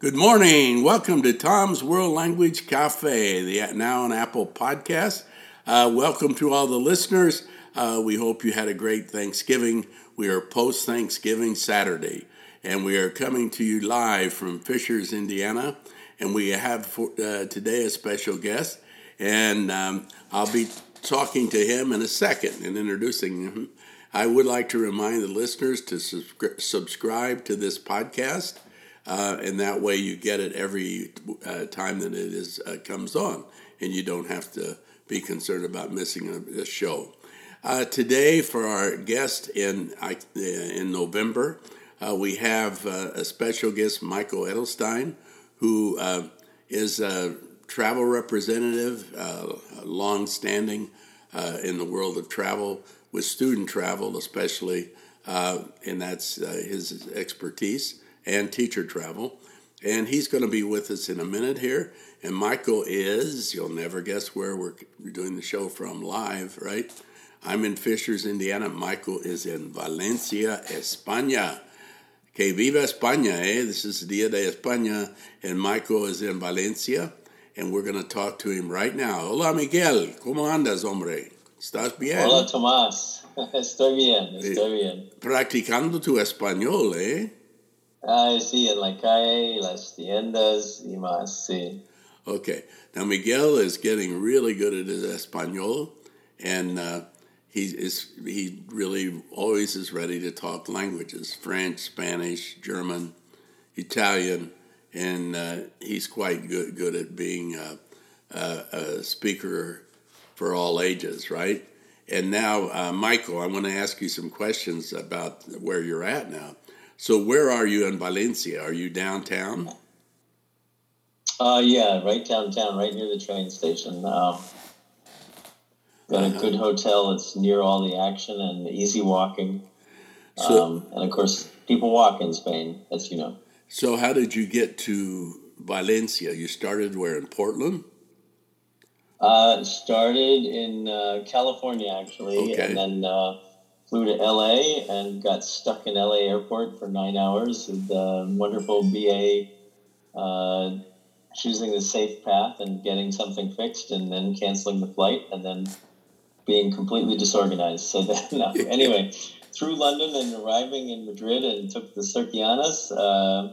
Good morning. Welcome to Tom's World Language Cafe, the Now on Apple podcast. Uh, welcome to all the listeners. Uh, we hope you had a great Thanksgiving. We are post Thanksgiving Saturday, and we are coming to you live from Fishers, Indiana. And we have for, uh, today a special guest, and um, I'll be talking to him in a second and introducing him. I would like to remind the listeners to subscri- subscribe to this podcast uh, and that way you get it every uh, time that it is uh, comes on, and you don't have to be concerned about missing a, a show. Uh, today, for our guest in uh, in November, uh, we have a special guest, Michael Edelstein, who is a travel representative, long-standing in the world of travel with student travel, especially, and that's his expertise and teacher travel. And he's going to be with us in a minute here. And Michael is, you'll never guess where we're doing the show from live, right? I'm in Fishers, Indiana. Michael is in Valencia, España. Que viva España, eh? This is Dia de España. And Michael is in Valencia. And we're going to talk to him right now. Hola, Miguel. ¿Cómo andas, hombre? ¿Estás bien? Hola, Tomás. Estoy bien, estoy bien. Practicando tu español, eh? Ah, sí, en la calle, las tiendas y más, sí. Okay. Now Miguel is getting really good at his español, and uh, he is he really always is ready to talk languages: French, Spanish, German, Italian, and uh, he's quite good good at being a, a, a, speaker for all ages, right? And now, uh, Michael, I want to ask you some questions about where you're at now. So where are you in Valencia? Are you downtown? Uh, yeah, right downtown, right near the train station. Um, got a uh-huh. good hotel. It's near all the action and easy walking. So, um, and of course, people walk in Spain, as you know. So, how did you get to Valencia? You started where in Portland? Uh, started in uh, California actually, okay. and then uh, flew to LA and got stuck in LA airport for nine hours. The wonderful BA uh, choosing the safe path and getting something fixed, and then canceling the flight, and then being completely disorganized. So then, uh, anyway, through London and arriving in Madrid, and took the Cercanías. Uh,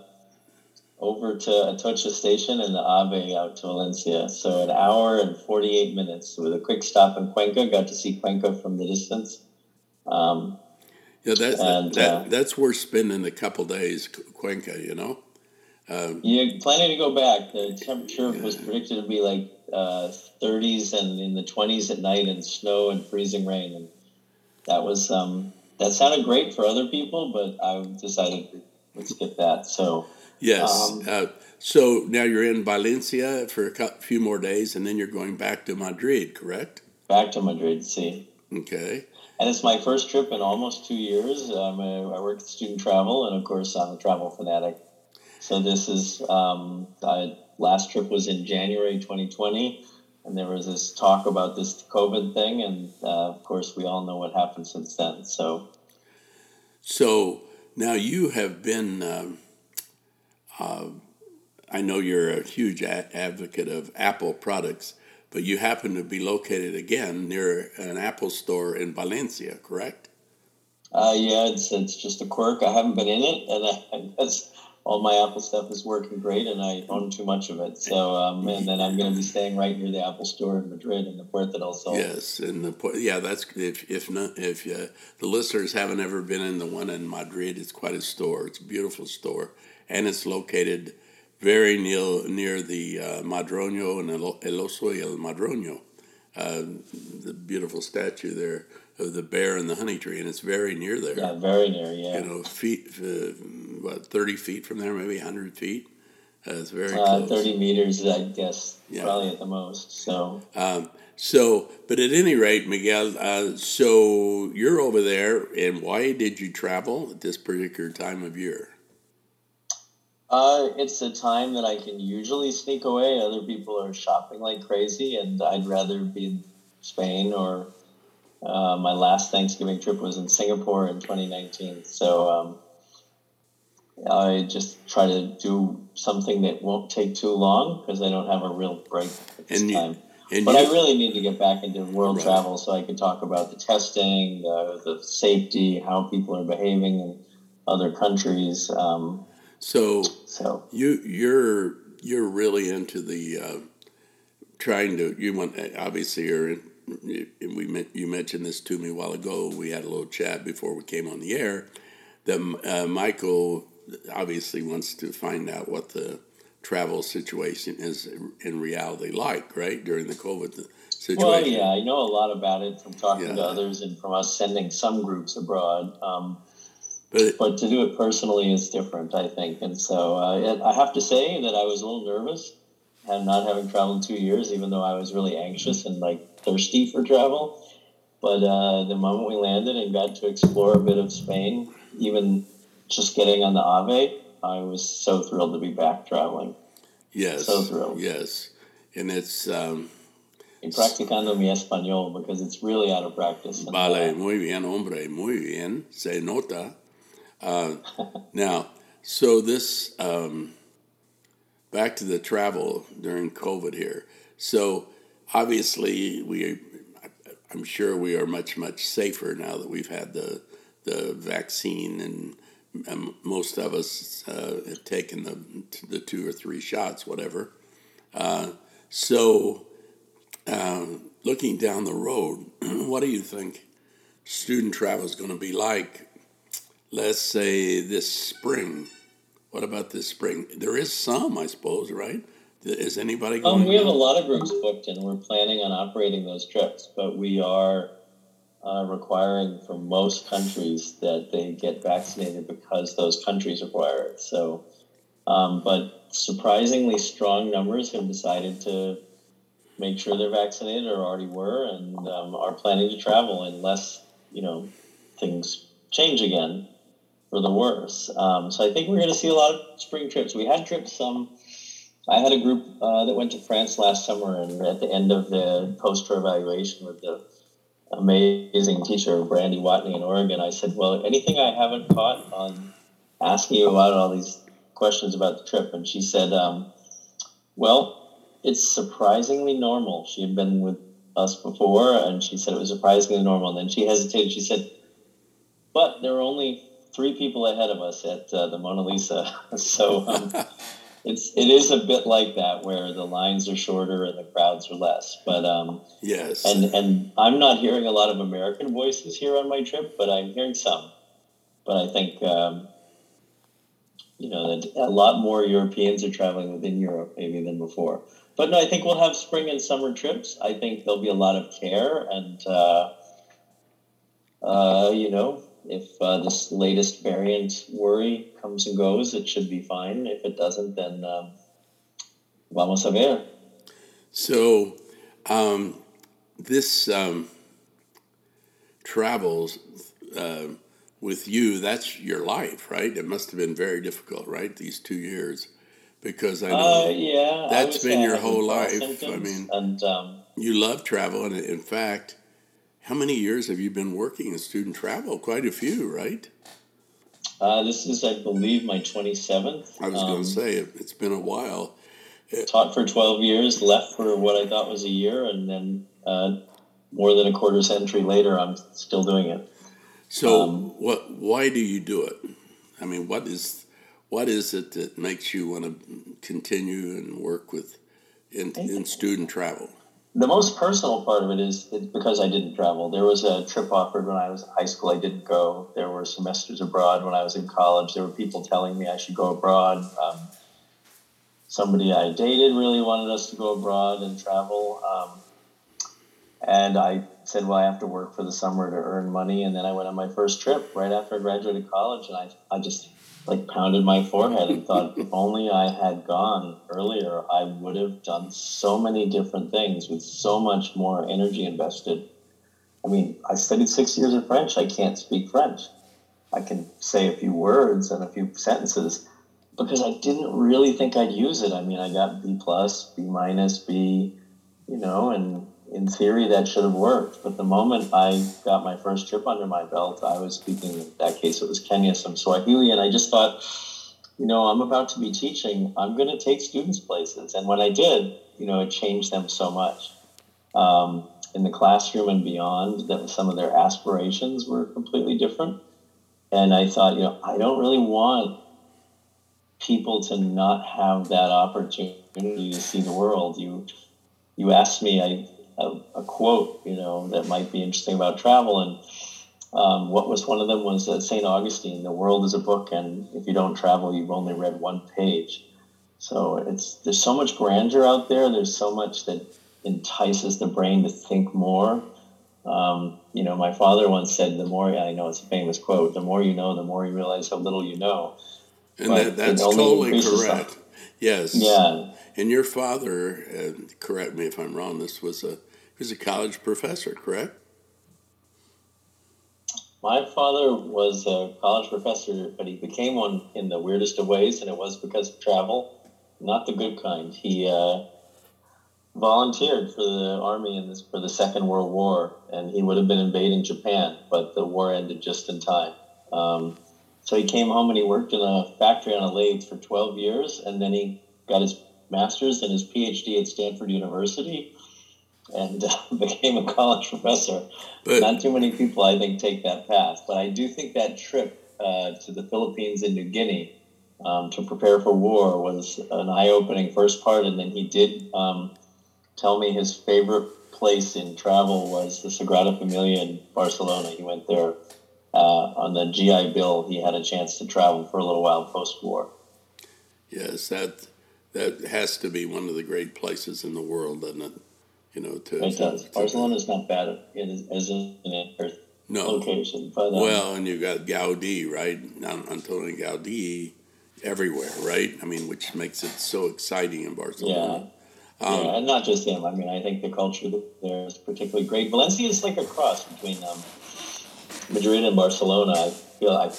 over to Atocha station and the AVE out to Valencia. So an hour and 48 minutes with a quick stop in Cuenca. Got to see Cuenca from the distance. Um, yeah, that's and, that, uh, that's worth spending a couple days, Cuenca. You know. Um, You're planning to go back. The temperature yeah. was predicted to be like uh, 30s and in the 20s at night, and snow and freezing rain, and that was um, that sounded great for other people, but I decided let's get that. So yes. Um, uh, so now you're in Valencia for a few more days, and then you're going back to Madrid, correct? Back to Madrid, see. Okay and it's my first trip in almost two years. Um, I work at student travel, and of course, I'm a travel fanatic. So this is um, I, last trip was in January 2020, and there was this talk about this COVID thing, and uh, of course, we all know what happened since then. So, so now you have been. Um, uh, I know you're a huge a- advocate of Apple products but you happen to be located again near an Apple store in Valencia, correct? Uh, yeah, it's, it's just a quirk. I haven't been in it, and I, all my Apple stuff is working great, and I own too much of it. So, um, and then I'm going to be staying right near the Apple Store in Madrid in the Puerta del Sol. Yes, and the yeah, that's if if not if uh, the listeners haven't ever been in the one in Madrid, it's quite a store. It's a beautiful store, and it's located very near near the uh, Madroño and El, el Oso y El Madroño, uh, the beautiful statue there of the bear and the honey tree, and it's very near there. Yeah, very near. Yeah, you know, feet, uh, what thirty feet from there, maybe hundred feet. Uh, it's very uh, close. Thirty meters, I guess, yeah. probably at the most. So. Um, so, but at any rate, Miguel, uh, so you're over there, and why did you travel at this particular time of year? Uh, it's a time that I can usually sneak away. Other people are shopping like crazy, and I'd rather be in Spain or uh, my last Thanksgiving trip was in Singapore in 2019. So um, I just try to do something that won't take too long because I don't have a real break at this and time. You, but you, I really need to get back into world right. travel so I can talk about the testing, the, the safety, how people are behaving in other countries. Um, so, so you you're you're really into the uh, trying to you want obviously you're in, we you mentioned this to me a while ago. We had a little chat before we came on the air. That uh, Michael obviously wants to find out what the travel situation is in reality like, right during the COVID situation. Well, yeah, I know a lot about it from talking yeah. to others and from us sending some groups abroad. Um, but, but to do it personally is different, I think. And so uh, I have to say that I was a little nervous and not having traveled two years, even though I was really anxious and like thirsty for travel. But uh, the moment we landed and got to explore a bit of Spain, even just getting on the Ave, I was so thrilled to be back traveling. Yes. So thrilled. Yes. And it's. Um, y practicando mi español because it's really out of practice. Vale, muy bien, hombre, muy bien. Se nota. Uh, now, so this. Um, back to the travel during COVID here. So obviously, we, I'm sure we are much much safer now that we've had the the vaccine, and, and most of us uh, have taken the the two or three shots, whatever. Uh, so, uh, looking down the road, what do you think student travel is going to be like? Let's say this spring what about this spring? There is some, I suppose, right? Is anybody going? Um, we have a lot of groups booked, and we're planning on operating those trips. But we are uh, requiring from most countries that they get vaccinated because those countries require it. So, um, but surprisingly strong numbers have decided to make sure they're vaccinated or already were, and um, are planning to travel unless you know things change again for the worse. Um, so I think we're going to see a lot of spring trips. We had trips. Um, I had a group uh, that went to France last summer, and at the end of the post-tour evaluation with the amazing teacher Brandy Watney in Oregon, I said, "Well, anything I haven't caught on asking you about all these questions about the trip?" And she said, um, "Well, it's surprisingly normal." She had been with us before, and she said it was surprisingly normal. And then she hesitated. She said, "But there were only three people ahead of us at uh, the Mona Lisa. so um, it's it is a bit like that where the lines are shorter and the crowds are less. But um, yes, and and I'm not hearing a lot of American voices here on my trip, but I'm hearing some. But I think. Um, you know, that a lot more Europeans are traveling within Europe maybe than before. But no, I think we'll have spring and summer trips. I think there'll be a lot of care and, uh, uh, you know, if uh, this latest variant worry comes and goes, it should be fine. If it doesn't, then um, vamos a ver. So, um, this um, travels uh, with you. That's your life, right? It must have been very difficult, right? These two years, because I know uh, yeah, that's been your whole life. I mean, and um, you love travel, and in fact how many years have you been working in student travel? Quite a few, right? Uh, this is, I believe, my 27th. I was um, going to say, it, has been a while. Taught for 12 years, left for what I thought was a year, and then uh, more than a quarter century later, I'm still doing it. So, um, what? Why do you do it? I mean, what is what is it that makes you want to continue and work with in, in student travel? The most personal part of it is because I didn't travel. There was a trip offered when I was in high school. I didn't go. There were semesters abroad when I was in college. There were people telling me I should go abroad. Um, somebody I dated really wanted us to go abroad and travel. Um, and I said, well, I have to work for the summer to earn money. And then I went on my first trip right after I graduated college. And I, I just like pounded my forehead and thought, if only I had gone earlier, I would have done so many different things with so much more energy invested. I mean, I studied six years of French. I can't speak French. I can say a few words and a few sentences because I didn't really think I'd use it. I mean, I got B plus, B minus, B, you know, and in theory that should have worked. But the moment I got my first trip under my belt, I was speaking, in that case, it was Kenya, some Swahili, and I just thought, you know, I'm about to be teaching. I'm going to take students places. And when I did, you know, it changed them so much. Um, in the classroom and beyond, that some of their aspirations were completely different. And I thought, you know, I don't really want people to not have that opportunity to see the world. You you asked me a, a, a quote, you know, that might be interesting about travel, and um, what was one of them was uh, Saint Augustine. The world is a book, and if you don't travel, you've only read one page. So it's there's so much grandeur out there. There's so much that entices the brain to think more. Um, you know, my father once said, "The more I know," it's a famous quote. The more you know, the more you realize how little you know. And that, that's totally correct. Yes. Yeah. And your father, uh, correct me if I'm wrong. This was a he was a college professor, correct? My father was a college professor, but he became one in the weirdest of ways, and it was because of travel, not the good kind. He uh, volunteered for the army in this, for the Second World War, and he would have been invading Japan, but the war ended just in time. Um, so he came home and he worked in a factory on a lathe for 12 years, and then he got his master's and his PhD at Stanford University and uh, became a college professor. But, Not too many people, I think, take that path, but I do think that trip uh, to the Philippines and New Guinea um, to prepare for war was an eye-opening first part, and then he did um, tell me his favorite place in travel was the Sagrada Familia in Barcelona. He went there uh, on the GI Bill. He had a chance to travel for a little while post-war. Yes, that that has to be one of the great places in the world, doesn't it? You know, to, it does. To, Barcelona is not bad it is as an no. location, but um, well, and you got Gaudi, right? Antonio Gaudi everywhere, right? I mean, which makes it so exciting in Barcelona. Yeah. Um, yeah, and not just him. I mean, I think the culture there is particularly great. Valencia is like a cross between um, Madrid and Barcelona. I feel I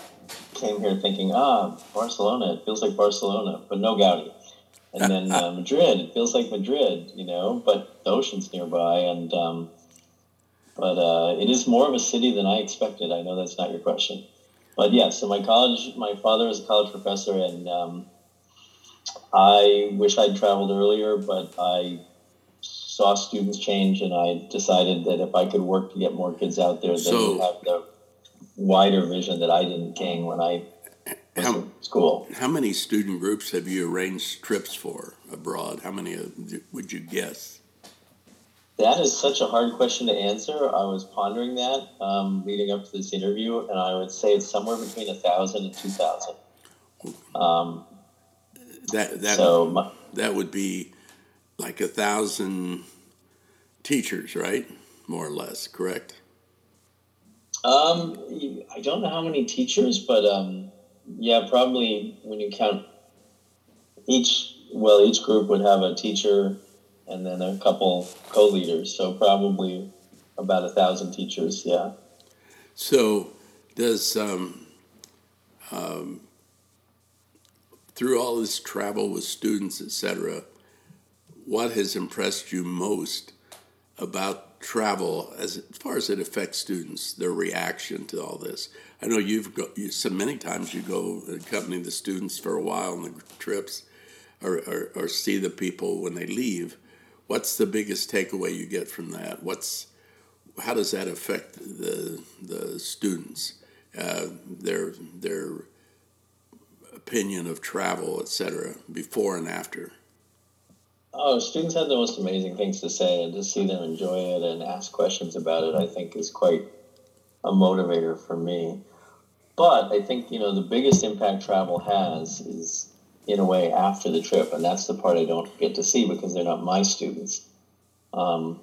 came here thinking, ah, Barcelona. It feels like Barcelona, but no Gaudi and then uh, Madrid. It feels like Madrid, you know, but the ocean's nearby, and um, but uh, it is more of a city than I expected. I know that's not your question, but yeah. So my college, my father is a college professor, and um, I wish I'd traveled earlier, but I saw students change, and I decided that if I could work to get more kids out there, so, we'd have the wider vision that I didn't gain when I how, school. How many student groups have you arranged trips for abroad? How many would you guess? That is such a hard question to answer. I was pondering that um, leading up to this interview, and I would say it's somewhere between a thousand and two thousand. Um, that that so my, that would be like a thousand teachers, right? More or less, correct? Um, I don't know how many teachers, but um, yeah, probably when you count each, well, each group would have a teacher and then a couple co-leaders. So probably about a thousand teachers. Yeah. So does um, um, through all this travel with students, etc., what has impressed you most about travel as far as it affects students, their reaction to all this? I know you've go, you, so many times you go accompany the students for a while on the trips, or, or, or see the people when they leave. What's the biggest takeaway you get from that? What's how does that affect the the students, uh, their their opinion of travel, etc., before and after? Oh, students have the most amazing things to say, and to see them enjoy it and ask questions about it, I think is quite a motivator for me. But I think you know the biggest impact travel has is in a way after the trip, and that's the part I don't get to see because they're not my students. Um,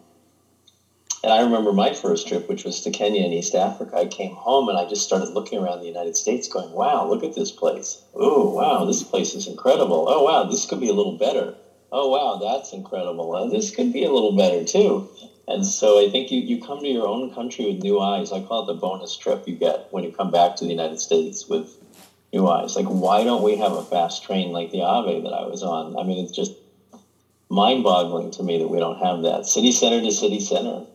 and I remember my first trip, which was to Kenya and East Africa. I came home and I just started looking around the United States, going, "Wow, look at this place! Oh, wow, this place is incredible! Oh, wow, this could be a little better! Oh, wow, that's incredible! Uh, this could be a little better too." And so I think you, you come to your own country with new eyes. I call it the bonus trip you get when you come back to the United States with new eyes. Like, why don't we have a fast train like the AVE that I was on? I mean, it's just mind boggling to me that we don't have that. City center to city center.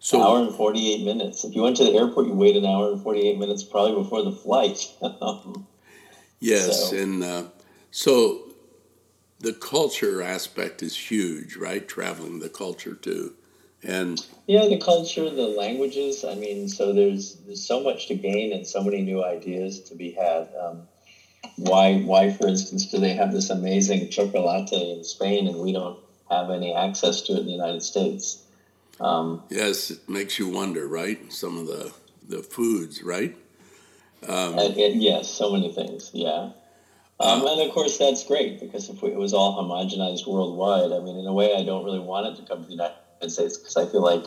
So, hour and 48 minutes. If you went to the airport, you wait an hour and 48 minutes probably before the flight. Yes, so. and uh, so the culture aspect is huge, right? Traveling the culture too, and yeah, the culture, the languages. I mean, so there's there's so much to gain and so many new ideas to be had. Um, why, why, for instance, do they have this amazing chocolate in Spain and we don't have any access to it in the United States? Um, yes, it makes you wonder, right? Some of the the foods, right? Um, and, and yes, so many things. Yeah. Um, uh, and of course, that's great because if we, it was all homogenized worldwide, I mean, in a way, I don't really want it to come to the United States because I feel like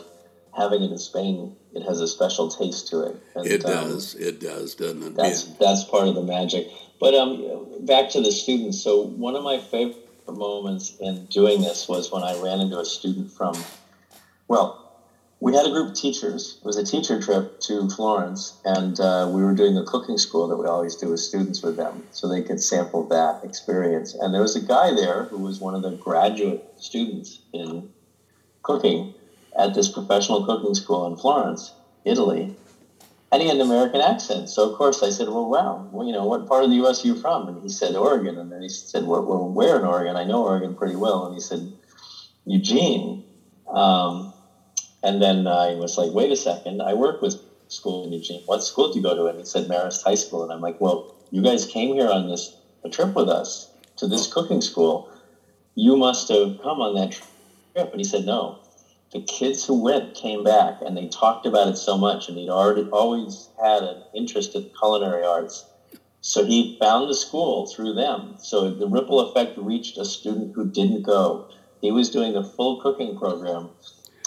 having it in Spain, it has a special taste to it. And, it um, does. Um, it does, doesn't it? That's that's part of the magic. But um, back to the students. So one of my favorite moments in doing this was when I ran into a student from, well, we had a group of teachers. It was a teacher trip to Florence, and uh, we were doing a cooking school that we always do with students with them, so they could sample that experience. And there was a guy there who was one of the graduate students in cooking at this professional cooking school in Florence, Italy, and he had an American accent. So of course I said, "Well, wow, well, you know, what part of the U.S. are you from?" And he said, "Oregon." And then he said, "Well, well where in Oregon? I know Oregon pretty well." And he said, "Eugene." Um, and then I was like, "Wait a second, I work with school in Eugene. What school do you go to?" And he said, "Marist High School." And I'm like, "Well, you guys came here on this trip with us to this oh. cooking school. You must have come on that trip." And he said, "No." the kids who went came back and they talked about it so much and he'd already always had an interest in culinary arts so he found the school through them so the ripple effect reached a student who didn't go he was doing the full cooking program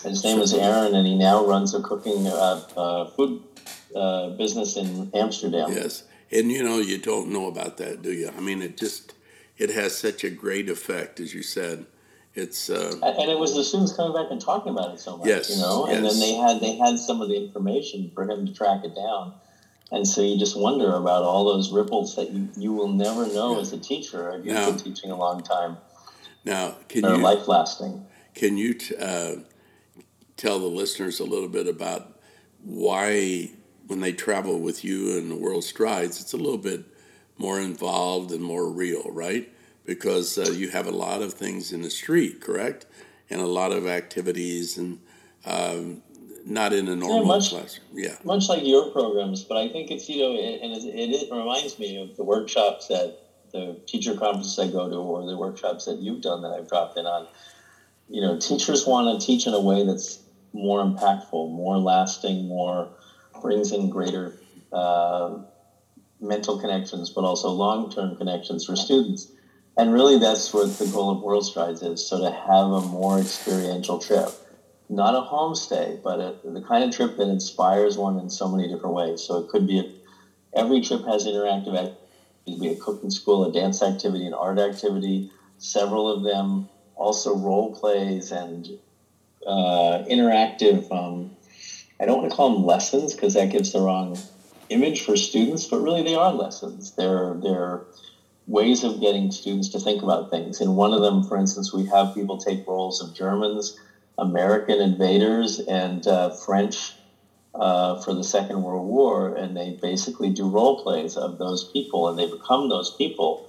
his name is aaron and he now runs a cooking uh, uh, food uh, business in amsterdam yes and you know you don't know about that do you i mean it just it has such a great effect as you said it's uh, and it was the students coming back and talking about it so much, yes, you know. And yes. then they had they had some of the information for him to track it down, and so you just wonder about all those ripples that you, you will never know yeah. as a teacher you've now, been teaching a long time. Now, can They're you life lasting? Can you t- uh, tell the listeners a little bit about why, when they travel with you and the World Strides, it's a little bit more involved and more real, right? because uh, you have a lot of things in the street, correct? And a lot of activities and um, not in a normal yeah, much, classroom. Yeah. Much like your programs, but I think it's, you know, it, and it, it, reminds me of the workshops that the teacher conferences I go to or the workshops that you've done that I've dropped in on. You know, teachers want to teach in a way that's more impactful, more lasting, more brings in greater uh, mental connections, but also long term connections for students. And really, that's what the goal of World Strides is. So to have a more experiential trip, not a homestay, but a, the kind of trip that inspires one in so many different ways. So it could be a, every trip has interactive activities. It could be a cooking school, a dance activity, an art activity. Several of them also role plays and uh, interactive. Um, I don't want to call them lessons because that gives the wrong image for students, but really they are lessons. They're they're ways of getting students to think about things. In one of them, for instance, we have people take roles of Germans, American invaders, and uh, French uh, for the Second World War, and they basically do role plays of those people, and they become those people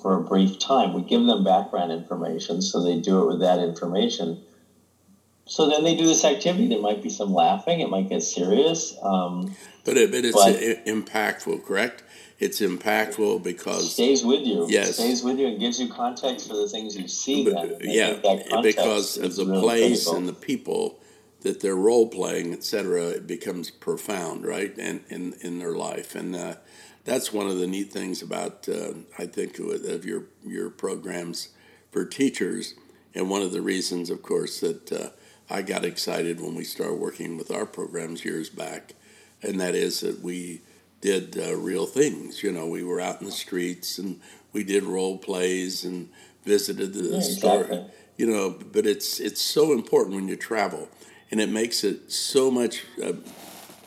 for a brief time. We give them background information, so they do it with that information. So then they do this activity. There might be some laughing. It might get serious. Um, but, it, but it's but, impactful, correct? it's impactful because stays with you. Yes, stays with you and gives you context for the things you see. Then, yeah, because of the really place critical. and the people that they're role playing, etc. It becomes profound, right, and in in their life, and uh, that's one of the neat things about uh, I think of your your programs for teachers, and one of the reasons, of course, that uh, I got excited when we started working with our programs years back, and that is that we did uh, real things. You know, we were out in the streets and we did role plays and visited the yeah, store. Exactly. You know, but it's it's so important when you travel, and it makes it so much uh,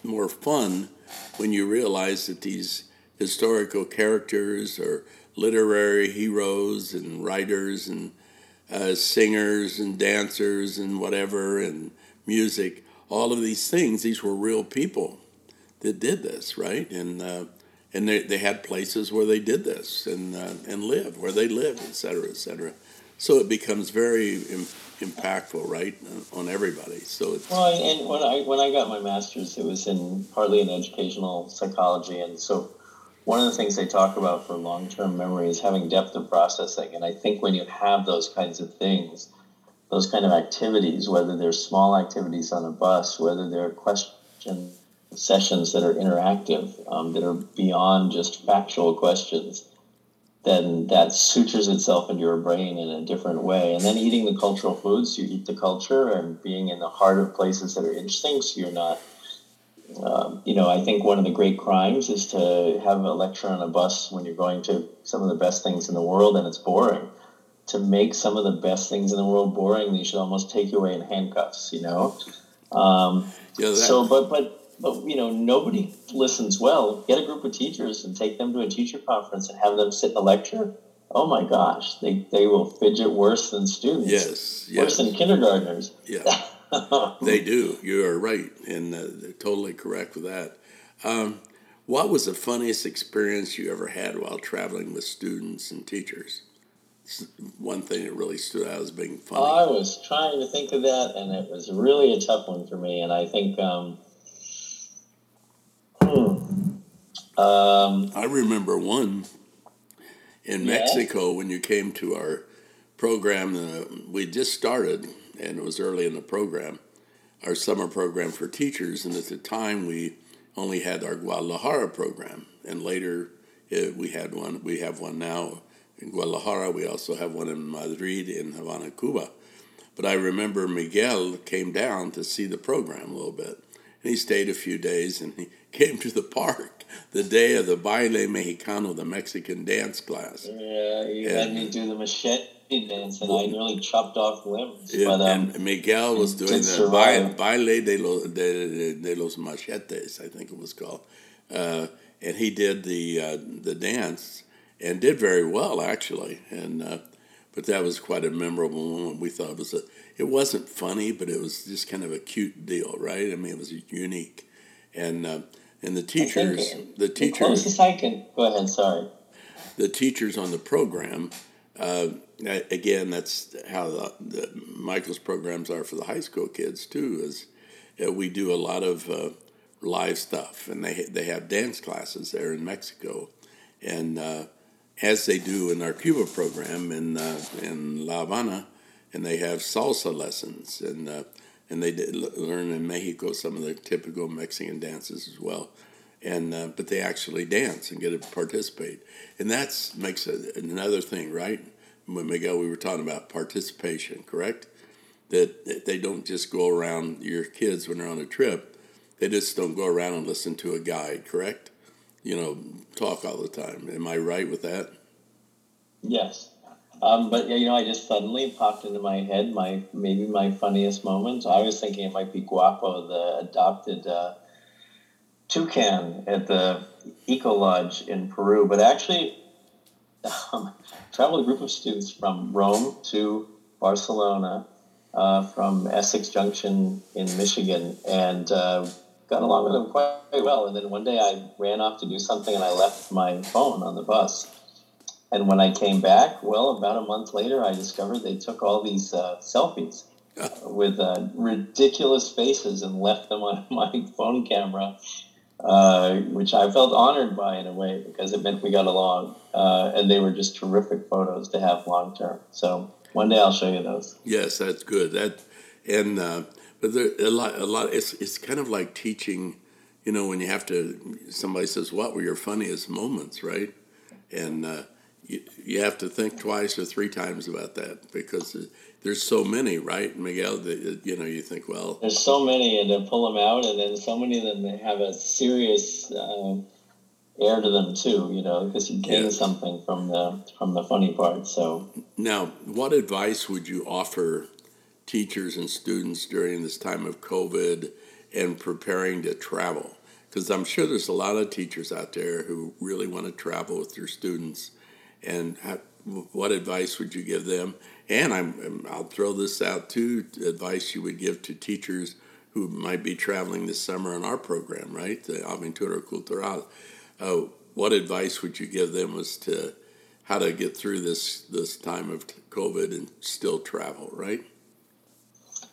more fun when you realize that these historical characters are literary heroes and writers and uh, singers and dancers and whatever and music. All of these things, these were real people that did this, right? And uh, and they, they had places where they did this and uh, and lived where they lived, et cetera, et cetera. So it becomes very Im- impactful, right, on everybody. So it's well, and when I when I got my master's, it was in partly in educational psychology, and so one of the things they talk about for long term memory is having depth of processing. And I think when you have those kinds of things, those kind of activities, whether they're small activities on a bus, whether they're question sessions that are interactive, um, that are beyond just factual questions, then that sutures itself into your brain in a different way. And then eating the cultural foods, you eat the culture and being in the heart of places that are interesting, so you're not um, you know, I think one of the great crimes is to have a lecture on a bus when you're going to some of the best things in the world and it's boring. To make some of the best things in the world boring, they should almost take you away in handcuffs. You know. Um, yeah, that... So, but but but you know, nobody listens well. Get a group of teachers and take them to a teacher conference and have them sit in a lecture. Oh my gosh, they they will fidget worse than students. Yes, yes. worse than kindergartners. Yeah. they do. You are right, and uh, they're totally correct with that. Um, what was the funniest experience you ever had while traveling with students and teachers? one thing that really stood out as being funny. I was trying to think of that, and it was really a tough one for me. And I think, um, hmm, um, I remember one in yeah. Mexico when you came to our program. Uh, we just started, and it was early in the program, our summer program for teachers. And at the time, we only had our Guadalajara program, and later it, we had one. We have one now in Guadalajara. We also have one in Madrid, in Havana, Cuba. But I remember Miguel came down to see the program a little bit. And he stayed a few days and he came to the park the day of the Baile Mexicano, the Mexican dance class. Yeah, he and, had me do the machete dance, and I nearly chopped off limbs. Yeah, but, um, and Miguel was doing the baile, baile de, los, de, de, los Machetes, I think it was called. Uh, and he did the uh, the dance and did very well actually. And uh, but that was quite a memorable moment. We thought it was a it wasn't funny, but it was just kind of a cute deal, right? I mean, it was unique, and uh, and the teachers, the teachers. The closest I can go ahead. Sorry. The teachers on the program uh, again, that's how the, the, Michael's programs are for the high school kids too. Is uh, we do a lot of uh, live stuff, and they they have dance classes there in Mexico, and uh, as they do in our Cuba program in uh, in La Habana, and they have salsa lessons, and uh, and they learn in Mexico some of the typical Mexican dances as well and uh, but they actually dance and get to participate, and that makes a, another thing, right? Miguel, we were talking about participation, correct? That they don't just go around your kids when they're on a trip; they just don't go around and listen to a guide, correct? You know, talk all the time. Am I right with that? Yes. Um, but you know, I just suddenly popped into my head my maybe my funniest moment. I was thinking it might be Guapo, the adopted uh, toucan at the Eco Lodge in Peru, but actually um, traveled a group of students from Rome to Barcelona, uh, from Essex Junction in Michigan, and uh, got along with them quite well. And then one day I ran off to do something and I left my phone on the bus. And when I came back, well, about a month later, I discovered they took all these uh, selfies with uh, ridiculous faces and left them on my phone camera uh, which I felt honored by in a way because it meant we got along, uh, and they were just terrific photos to have long term. So one day I'll show you those. Yes, that's good. That and uh, but there a lot a lot. It's it's kind of like teaching. You know, when you have to, somebody says, "What were your funniest moments?" Right, and uh, you you have to think twice or three times about that because there's so many, right, Miguel? That you know, you think, well, there's so many, and then pull them out, and then so many of them have a serious uh, air to them too. You know, because you gain yeah. something from the from the funny part. So now, what advice would you offer teachers and students during this time of COVID and preparing to travel? Because I'm sure there's a lot of teachers out there who really want to travel with their students, and what advice would you give them? And I'm, I'll throw this out too advice you would give to teachers who might be traveling this summer in our program, right? The Aventura Cultural. Uh, what advice would you give them as to how to get through this this time of COVID and still travel, right?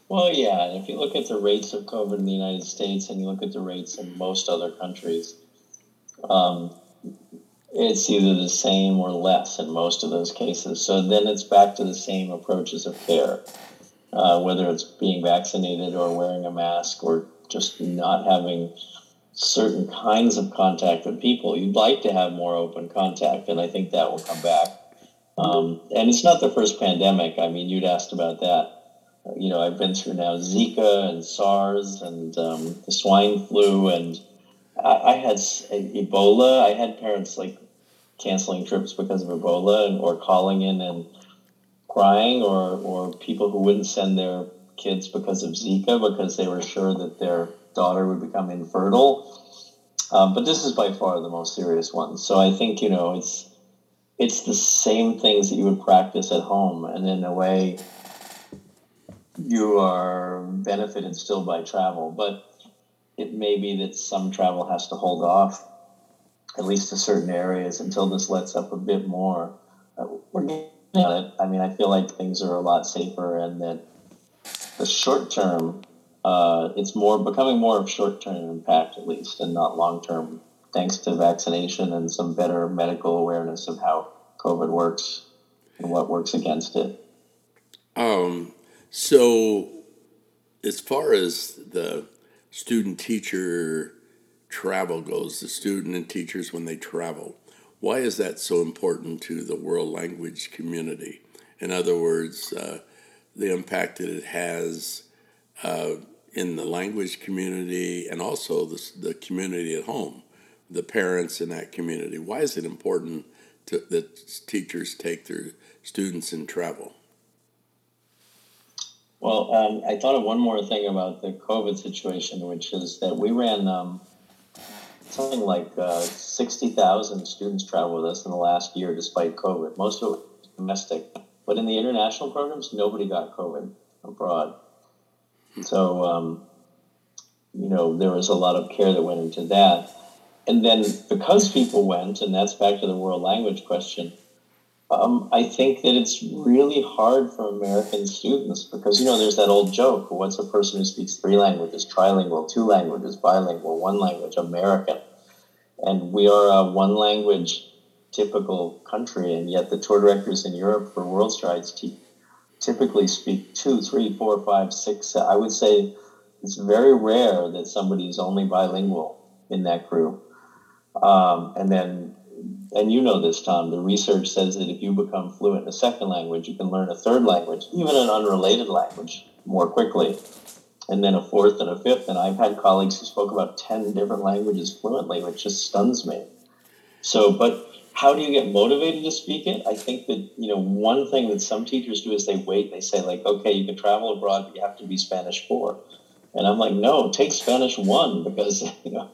Well, yeah. If you look at the rates of COVID in the United States and you look at the rates in most other countries, um, it's either the same or less in most of those cases. So then it's back to the same approaches of care, uh, whether it's being vaccinated or wearing a mask or just not having certain kinds of contact with people. You'd like to have more open contact, and I think that will come back. Um, and it's not the first pandemic. I mean, you'd asked about that. You know, I've been through now Zika and SARS and um, the swine flu, and I, I had Ebola. I had parents like canceling trips because of Ebola or calling in and crying or, or people who wouldn't send their kids because of Zika because they were sure that their daughter would become infertile. Um, but this is by far the most serious one. So I think, you know, it's, it's the same things that you would practice at home. And in a way, you are benefited still by travel. But it may be that some travel has to hold off at least to certain areas until this lets up a bit more. Uh, we're getting on it. I mean, I feel like things are a lot safer, and that the short term, uh, it's more becoming more of short term impact at least, and not long term, thanks to vaccination and some better medical awareness of how COVID works and what works against it. Um. So, as far as the student teacher travel goes, the student and teachers when they travel. Why is that so important to the world language community? In other words, uh, the impact that it has uh, in the language community and also the, the community at home, the parents in that community. Why is it important to, that teachers take their students and travel? Well, um, I thought of one more thing about the COVID situation, which is that we ran um, something like uh, 60,000 students travel with us in the last year despite COVID. Most of it was domestic. But in the international programs, nobody got COVID abroad. So, um, you know, there was a lot of care that went into that. And then because people went, and that's back to the world language question, um, I think that it's really hard for American students because, you know, there's that old joke what's a person who speaks three languages, trilingual, two languages, bilingual, one language, American? And we are a one language typical country, and yet the tour directors in Europe for World Strides t- typically speak two, three, four, five, six. I would say it's very rare that somebody is only bilingual in that group. Um, and then and you know this, Tom, the research says that if you become fluent in a second language, you can learn a third language, even an unrelated language, more quickly, and then a fourth and a fifth. And I've had colleagues who spoke about 10 different languages fluently, which just stuns me. So, but how do you get motivated to speak it? I think that, you know, one thing that some teachers do is they wait, they say, like, okay, you can travel abroad, but you have to be Spanish four. And I'm like, no, take Spanish one because, you know,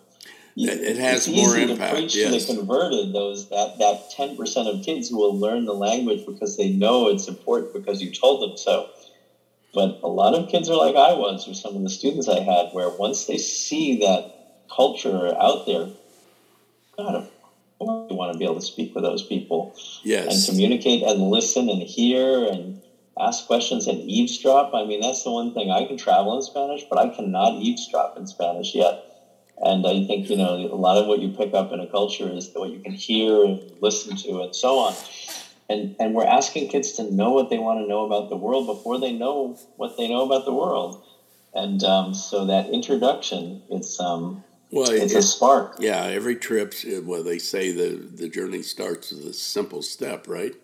it has it's more easy impact. To preach yes. to the converted, those that that ten percent of kids who will learn the language because they know it's important because you told them so. But a lot of kids are like I was, or some of the students I had, where once they see that culture out there, God, of course you want to be able to speak with those people, yes, and communicate and listen and hear and ask questions and eavesdrop. I mean, that's the one thing I can travel in Spanish, but I cannot eavesdrop in Spanish yet. And I think, you know, a lot of what you pick up in a culture is what you can hear and listen to and so on. And, and we're asking kids to know what they want to know about the world before they know what they know about the world. And um, so that introduction, it's, um, well, it's it, a spark. Yeah, every trip, well, they say the, the journey starts with a simple step, right?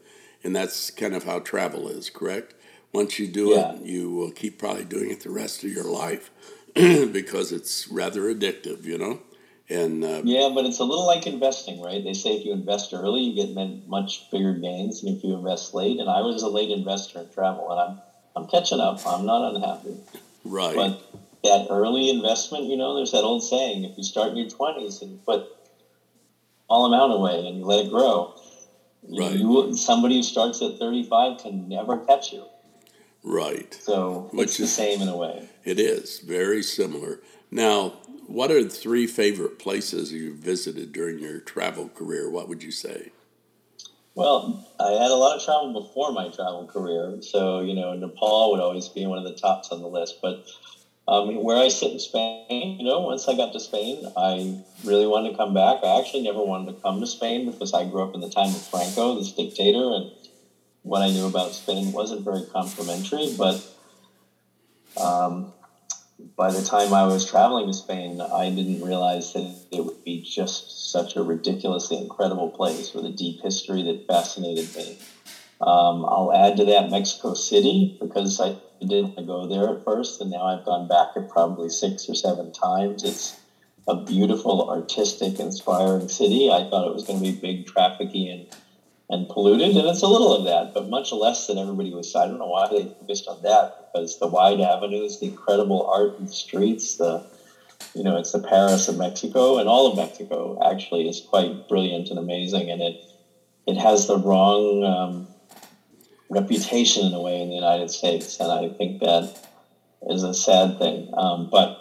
And that's kind of how travel is, correct? Once you do yeah. it, you will keep probably doing it the rest of your life. because it's rather addictive, you know. And uh, yeah, but it's a little like investing, right? They say if you invest early, you get much bigger gains than if you invest late. And I was a late investor in travel, and I'm I'm catching up. I'm not unhappy. Right. But that early investment, you know, there's that old saying: if you start in your 20s and you put all amount away and you let it grow, right. you, somebody who starts at 35 can never catch you. Right. So Which it's the is, same in a way. It is very similar. Now, what are the three favorite places you visited during your travel career? What would you say? Well, I had a lot of travel before my travel career, so you know Nepal would always be one of the tops on the list. But um, where I sit in Spain, you know, once I got to Spain, I really wanted to come back. I actually never wanted to come to Spain because I grew up in the time of Franco, this dictator, and what I knew about Spain wasn't very complimentary. But um, by the time I was traveling to Spain, I didn't realize that it would be just such a ridiculously incredible place with a deep history that fascinated me. Um, I'll add to that Mexico City because I didn't go there at first, and now I've gone back probably six or seven times. It's a beautiful, artistic, inspiring city. I thought it was going to be big, trafficy, and and polluted, and it's a little of that, but much less than everybody was. I don't know why they focused on that because the wide avenues, the incredible art in the streets, the you know, it's the Paris of Mexico, and all of Mexico actually is quite brilliant and amazing, and it it has the wrong um, reputation in a way in the United States, and I think that is a sad thing. Um, but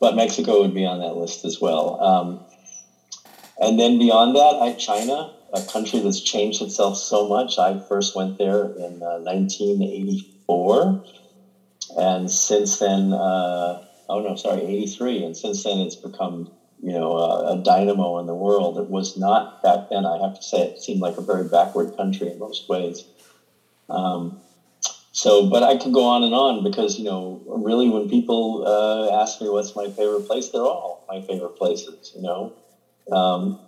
but Mexico would be on that list as well. Um, and then beyond that, I, China, a country that's changed itself so much. I first went there in uh, 1984, and since then, uh, oh no, sorry, 83, and since then it's become you know a, a dynamo in the world. It was not back then. I have to say, it seemed like a very backward country in most ways. Um, so, but I could go on and on because you know, really, when people uh, ask me what's my favorite place, they're all my favorite places. You know, um,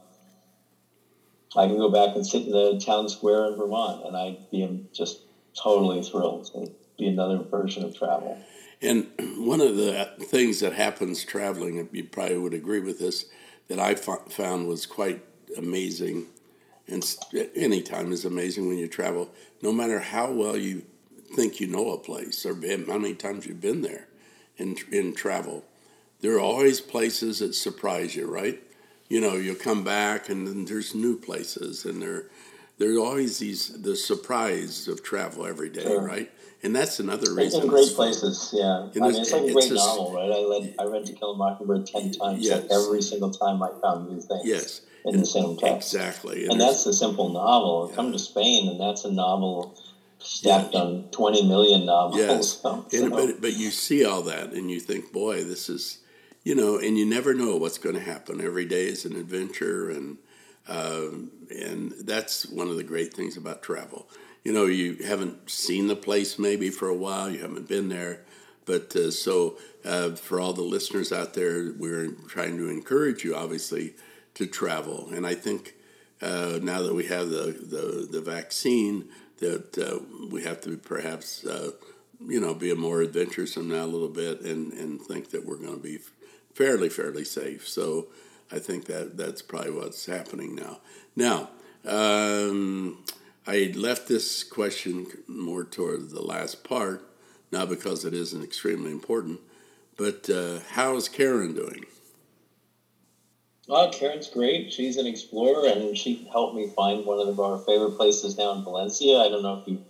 I can go back and sit in the town square in Vermont, and I'd be just totally thrilled. It'd be another version of travel. And one of the things that happens traveling, you probably would agree with this, that I found was quite amazing and any time is amazing when you travel. No matter how well you think you know a place or how many times you've been there in in travel, there are always places that surprise you. Right? You know, you'll come back and then there's new places, and there there's always these the surprise of travel every day. Sure. Right? And that's another reason. In great places, yeah. I mean, it's like a great just, novel, right? I read I read To Kill a Mockingbird ten times. Yes. Like every single time I found new things. Yes in the same text. Exactly. And, and that's a simple novel. Yeah. Come to Spain, and that's a novel stacked yeah. on 20 million novels. Yes. So, and, but, but you see all that, and you think, boy, this is, you know, and you never know what's going to happen. Every day is an adventure, and um, and that's one of the great things about travel. You know, you haven't seen the place maybe for a while, you haven't been there, but uh, so uh, for all the listeners out there, we're trying to encourage you, obviously, to travel. And I think uh, now that we have the, the, the vaccine, that uh, we have to perhaps, uh, you know, be a more adventuresome now a little bit and, and think that we're going to be fairly, fairly safe. So I think that that's probably what's happening now. Now, um, I left this question more toward the last part, not because it isn't extremely important, but uh, how's Karen doing? Oh, Karen's great. She's an explorer, and she helped me find one of our favorite places now in Valencia. I don't know if you,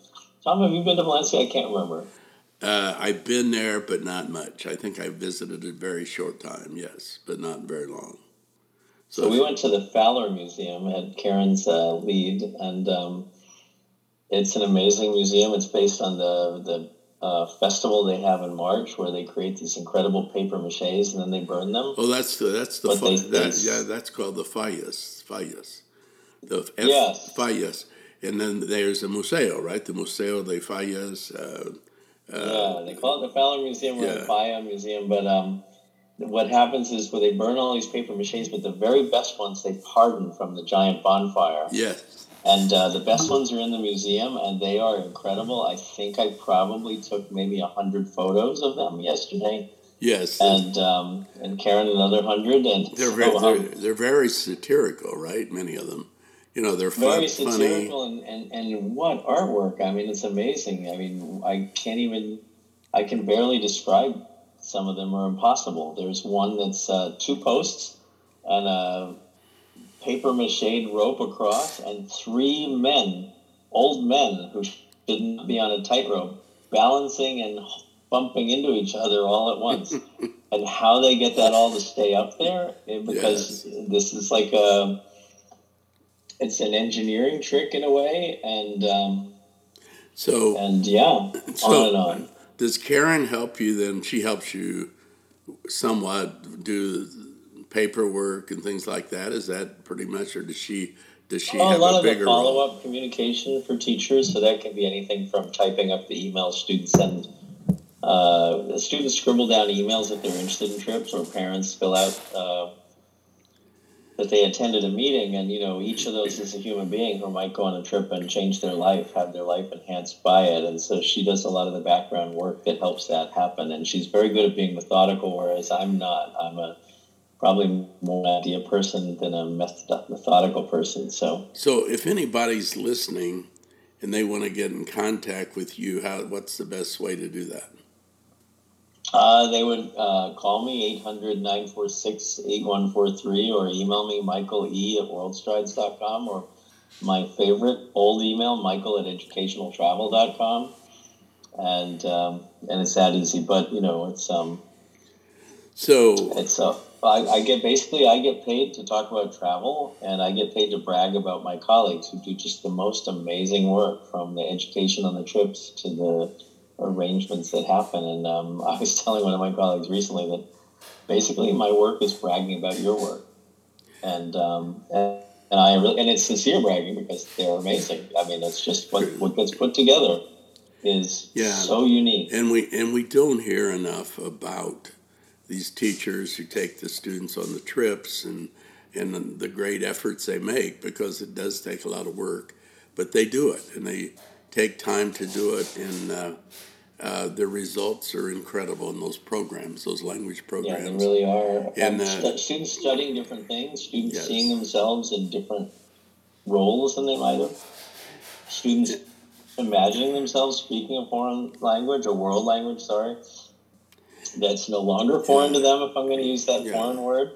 Tom, have you been to Valencia? I can't remember. Uh, I've been there, but not much. I think I visited a very short time, yes, but not very long. So, so we went to the Fowler Museum, at Karen's uh, lead, and um, it's an amazing museum. It's based on the the uh, festival they have in March where they create these incredible paper maches and then they burn them. Oh, that's the that's the fa- they, that, yeah that's called the fallas fallas, the F- yes fallas, and then there's a museo right the Museo de Fallas. Uh, yeah, they call it the Fowler Museum or yeah. the Falla Museum, but um, what happens is where they burn all these paper maches, but the very best ones they pardon from the giant bonfire. Yes. And uh, the best ones are in the museum, and they are incredible. I think I probably took maybe a hundred photos of them yesterday. Yes, and um, and Karen another hundred, and they're so, very um, they're, they're, very satirical, right? Many of them, you know, they're very fun, satirical, funny. And, and and what artwork! I mean, it's amazing. I mean, I can't even, I can barely describe. Some of them are impossible. There's one that's uh, two posts and a paper mache rope across, and three men, old men who shouldn't be on a tightrope, balancing and bumping into each other all at once. and how they get that all to stay up there eh, because yes. this is like a it's an engineering trick in a way and um, so and yeah so on and on. does karen help you then? She helps you somewhat do paperwork and things like that? Is that pretty much or does she does she well, have a lot a of bigger the follow-up communication for teachers so that can be anything from typing up the email students send uh, students scribble down emails if they're interested in trips, or parents fill out uh, that they attended a meeting, and you know each of those is a human being who might go on a trip and change their life, have their life enhanced by it, and so she does a lot of the background work that helps that happen, and she's very good at being methodical, whereas I'm not. I'm a probably more idea person than a methodical person. So, so if anybody's listening and they want to get in contact with you, how what's the best way to do that? Uh, they would uh, call me 800 946 8143 or email me michael e at worldstrides.com or my favorite old email michael at educationaltravel.com and um, and it's that easy but you know it's um so it's uh, I, I get basically I get paid to talk about travel and I get paid to brag about my colleagues who do just the most amazing work from the education on the trips to the arrangements that happen. And um, I was telling one of my colleagues recently that basically my work is bragging about your work, and um, and, and I really and it's sincere bragging because they're amazing. I mean, it's just what what gets put together is yeah. so unique. And we and we don't hear enough about these teachers who take the students on the trips and and the great efforts they make because it does take a lot of work, but they do it and they take time to do it and uh, uh, the results are incredible in those programs, those language programs. Yeah, they really are. And uh, st- students studying different things, students yes. seeing themselves in different roles than they might have, students imagining themselves speaking a foreign language, a world language, sorry, that's no longer foreign yeah. to them, if I'm going to use that yeah. foreign word.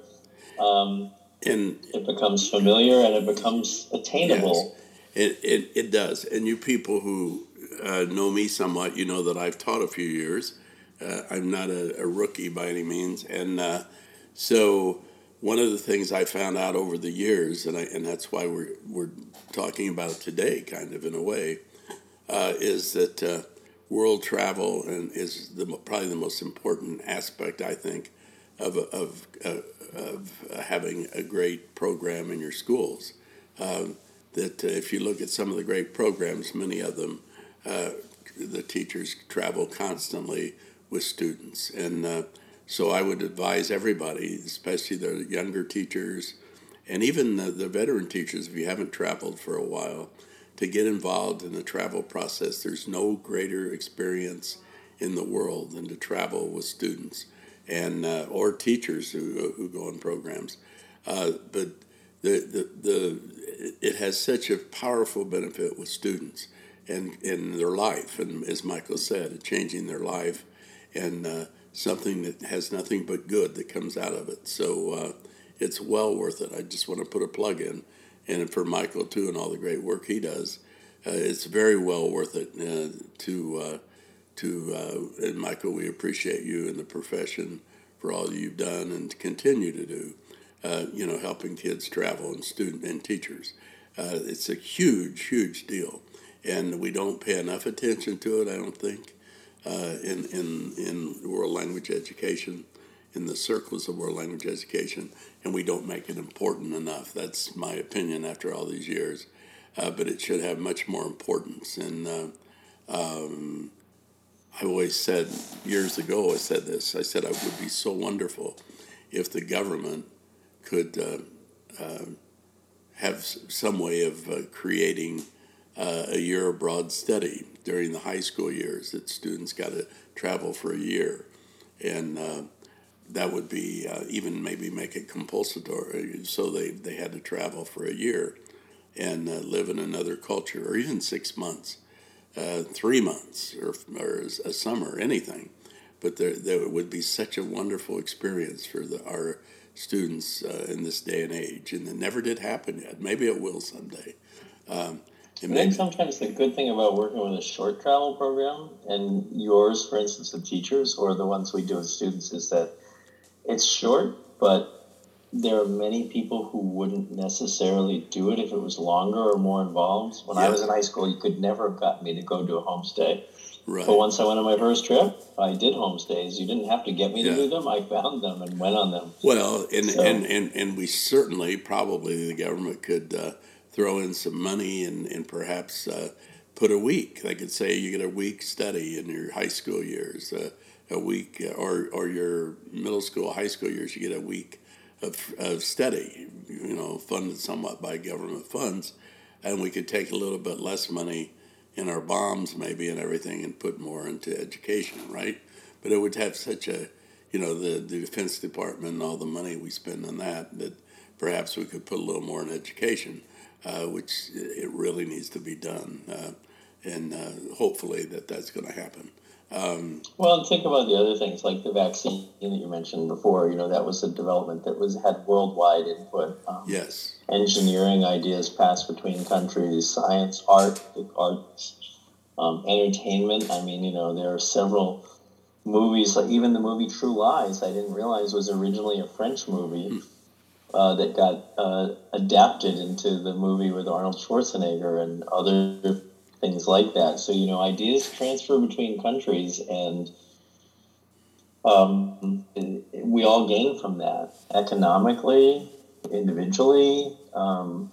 Um, and it becomes familiar and it becomes attainable. Yes. It, it, it does. And you people who uh, know me somewhat, you know that I've taught a few years. Uh, I'm not a, a, rookie by any means, and uh, so one of the things I found out over the years, and I, and that's why we're we're talking about it today, kind of in a way, uh, is that uh, world travel and is the probably the most important aspect I think of of uh, of having a great program in your schools. Um, that if you look at some of the great programs, many of them uh, the teachers travel constantly with students. And uh, so I would advise everybody, especially the younger teachers and even the, the veteran teachers, if you haven't traveled for a while, to get involved in the travel process. There's no greater experience in the world than to travel with students and uh, or teachers who, who go on programs. Uh, but the, the, the, it has such a powerful benefit with students and in their life, and as Michael said, changing their life, and uh, something that has nothing but good that comes out of it. So uh, it's well worth it. I just want to put a plug in, and for Michael too, and all the great work he does. Uh, it's very well worth it uh, to uh, to uh, and Michael. We appreciate you and the profession for all you've done and continue to do. you know, helping kids travel and student and teachers. it's a huge, huge deal and we don't pay enough attention to it. I don't think uh, in in in world language education, in the circles of world language education, and we don't make it important enough. That's my opinion after all these years, uh, but it should have much more importance. And uh, um, I always said years ago, I said this. I said I would be so wonderful if the government could. Uh, uh, have some way of uh, creating uh, a year abroad study during the high school years that students got to travel for a year. And uh, that would be uh, even maybe make it compulsory so they, they had to travel for a year and uh, live in another culture or even six months, uh, three months or, or a summer, anything. But there, there would be such a wonderful experience for the, our students uh, in this day and age. And it never did happen yet. Maybe it will someday. Um, I think sometimes the good thing about working with a short travel program and yours, for instance, the teachers or the ones we do with students is that it's short, but there are many people who wouldn't necessarily do it if it was longer or more involved. When. I was in high school, you could never have gotten me to go do a homestay. Right. But once I went on my first trip, I did homestays. You didn't have to get me yeah. to do them. I found them and went on them. Well, and so, and, and, and we certainly, probably, the government could uh, throw in some money and, and perhaps uh, put a week. They could say you get a week study in your high school years, uh, a week, uh, or, or your middle school, high school years, you get a week of, of study, you know, funded somewhat by government funds. And we could take a little bit less money in our bombs maybe and everything and put more into education, right? But it would have such a, you know, the, the Defense Department and all the money we spend on that, that perhaps we could put a little more in education, uh, which it really needs to be done. Uh, and uh, hopefully that that's going to happen. Um, well, think about the other things like the vaccine that you mentioned before. You know, that was a development that was had worldwide input. Um, yes. Engineering ideas passed between countries, science, art, arts, um, entertainment. I mean, you know, there are several movies, like even the movie True Lies. I didn't realize was originally a French movie. Mm. Uh, that got uh, adapted into the movie with Arnold Schwarzenegger and other things like that. So you know, ideas transfer between countries, and um, we all gain from that economically, individually, um,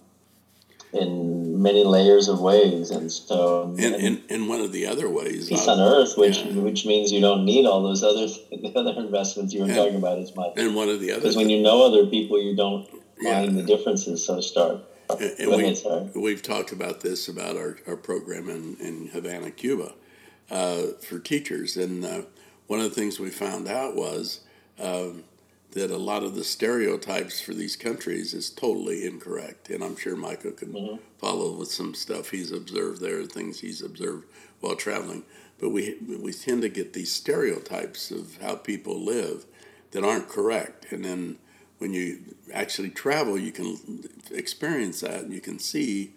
in many layers of ways. And so, in and, and one of the other ways, peace on earth, which yeah. which means you don't need all those other the other investments you were talking about as much. And one of the other because when you know other people, you don't find the differences so stark. And, and we, we've talked about this about our, our program in, in Havana, Cuba, uh, for teachers. And uh, one of the things we found out was um, that a lot of the stereotypes for these countries is totally incorrect. And I'm sure Michael can mm-hmm. follow with some stuff he's observed there, things he's observed while traveling. But we, we tend to get these stereotypes of how people live that aren't correct. And then when you actually travel, you can experience that and you can see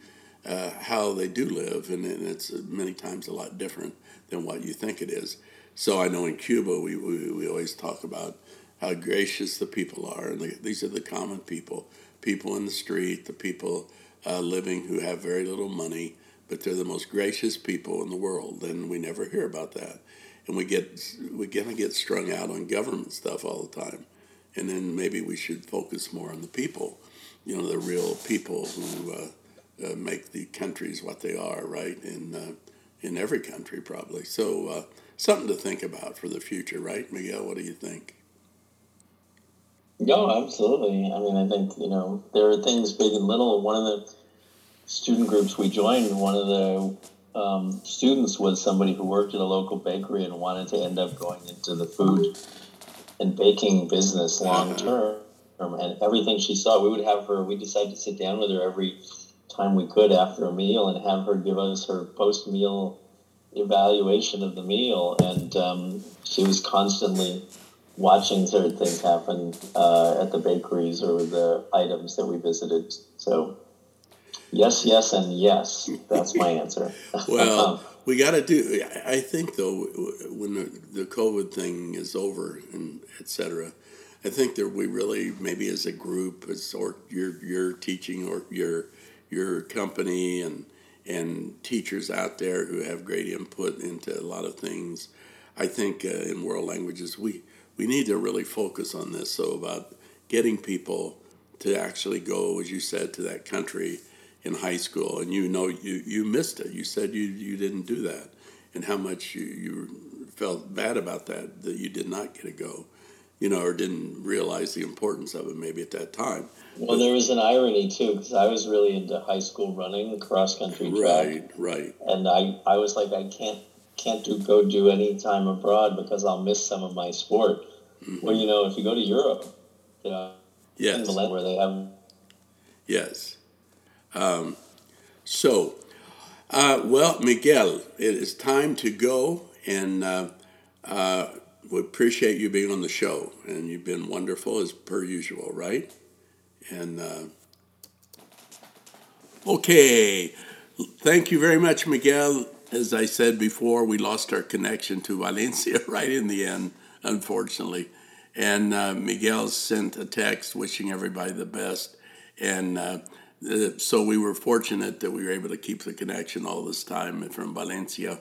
uh, how they do live, and, and, it's many times a lot different than what you think it is. So I know in Cuba, we, we, we always talk about how gracious the people are, and the, these are the common people, people in the street, the people uh, living who have very little money, but they're the most gracious people in the world, and we never hear about that. And we get we kind of get strung out on government stuff all the time and then maybe we should focus more on the people, you know, the real people who uh, uh, make the countries what they are, right? In uh, in every country, probably. So uh, something to think about for the future, right, Miguel? What do you think? No, absolutely. I mean, I think you know there are things big and little. One of the student groups we joined, one of the um, students was somebody who worked at a local bakery and wanted to end up going into the food and baking business long term. And everything she saw, we would have her. We decided to sit down with her every time we could after a meal and have her give us her post meal evaluation of the meal. And um, she was constantly watching certain things happen uh, at the bakeries or the items that we visited. So, yes, yes, and yes. That's my answer. well, we got to do. I think though, when the, the COVID thing is over and etc., I think that we really maybe as a group, as or your your teaching or your your company and and teachers out there who have great input into a lot of things. I think uh, in world languages we we need to really focus on this. So about getting people to actually go, as you said, to that country in high school, and you know you, you missed it. You said you, you didn't do that, and how much you, you felt bad about that that you did not get to go, you know, or didn't realize the importance of it maybe at that time. Well, but, there was an irony too because I was really into high school running, cross country track. Right, right. And I, I was like, I can't can't do go do any time abroad because I'll miss some of my sport. Mm-hmm. Well, you know, if you go to Europe, you know, yes. where they have yes um, so, uh, well, Miguel, it is time to go, and uh, uh, we appreciate you being on the show, and you've been wonderful as per usual, right? And uh, okay, thank you very much, Miguel. As I said before, we lost our connection to Valencia right in the end, unfortunately. And uh, Miguel sent a text wishing everybody the best. And uh, uh, so we were fortunate that we were able to keep the connection all this time from Valencia.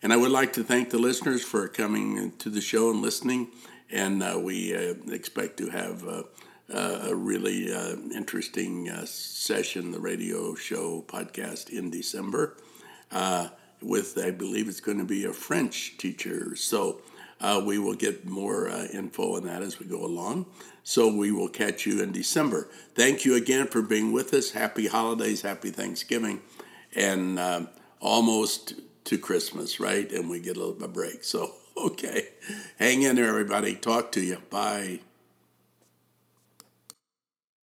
And I would like to thank the listeners for coming to the show and listening. And uh, we uh, expect to have uh, uh a really uh, interesting uh, session, the radio show podcast in December, with, I believe it's going to be a French teacher. So uh, we will get more uh, info on that as we go along. So we will catch you in December. Thank you again for being with us. Happy holidays, happy Thanksgiving, and um, almost to Christmas, right? And we get a of break. So, okay. Hang in there, everybody. Talk to you. Bye.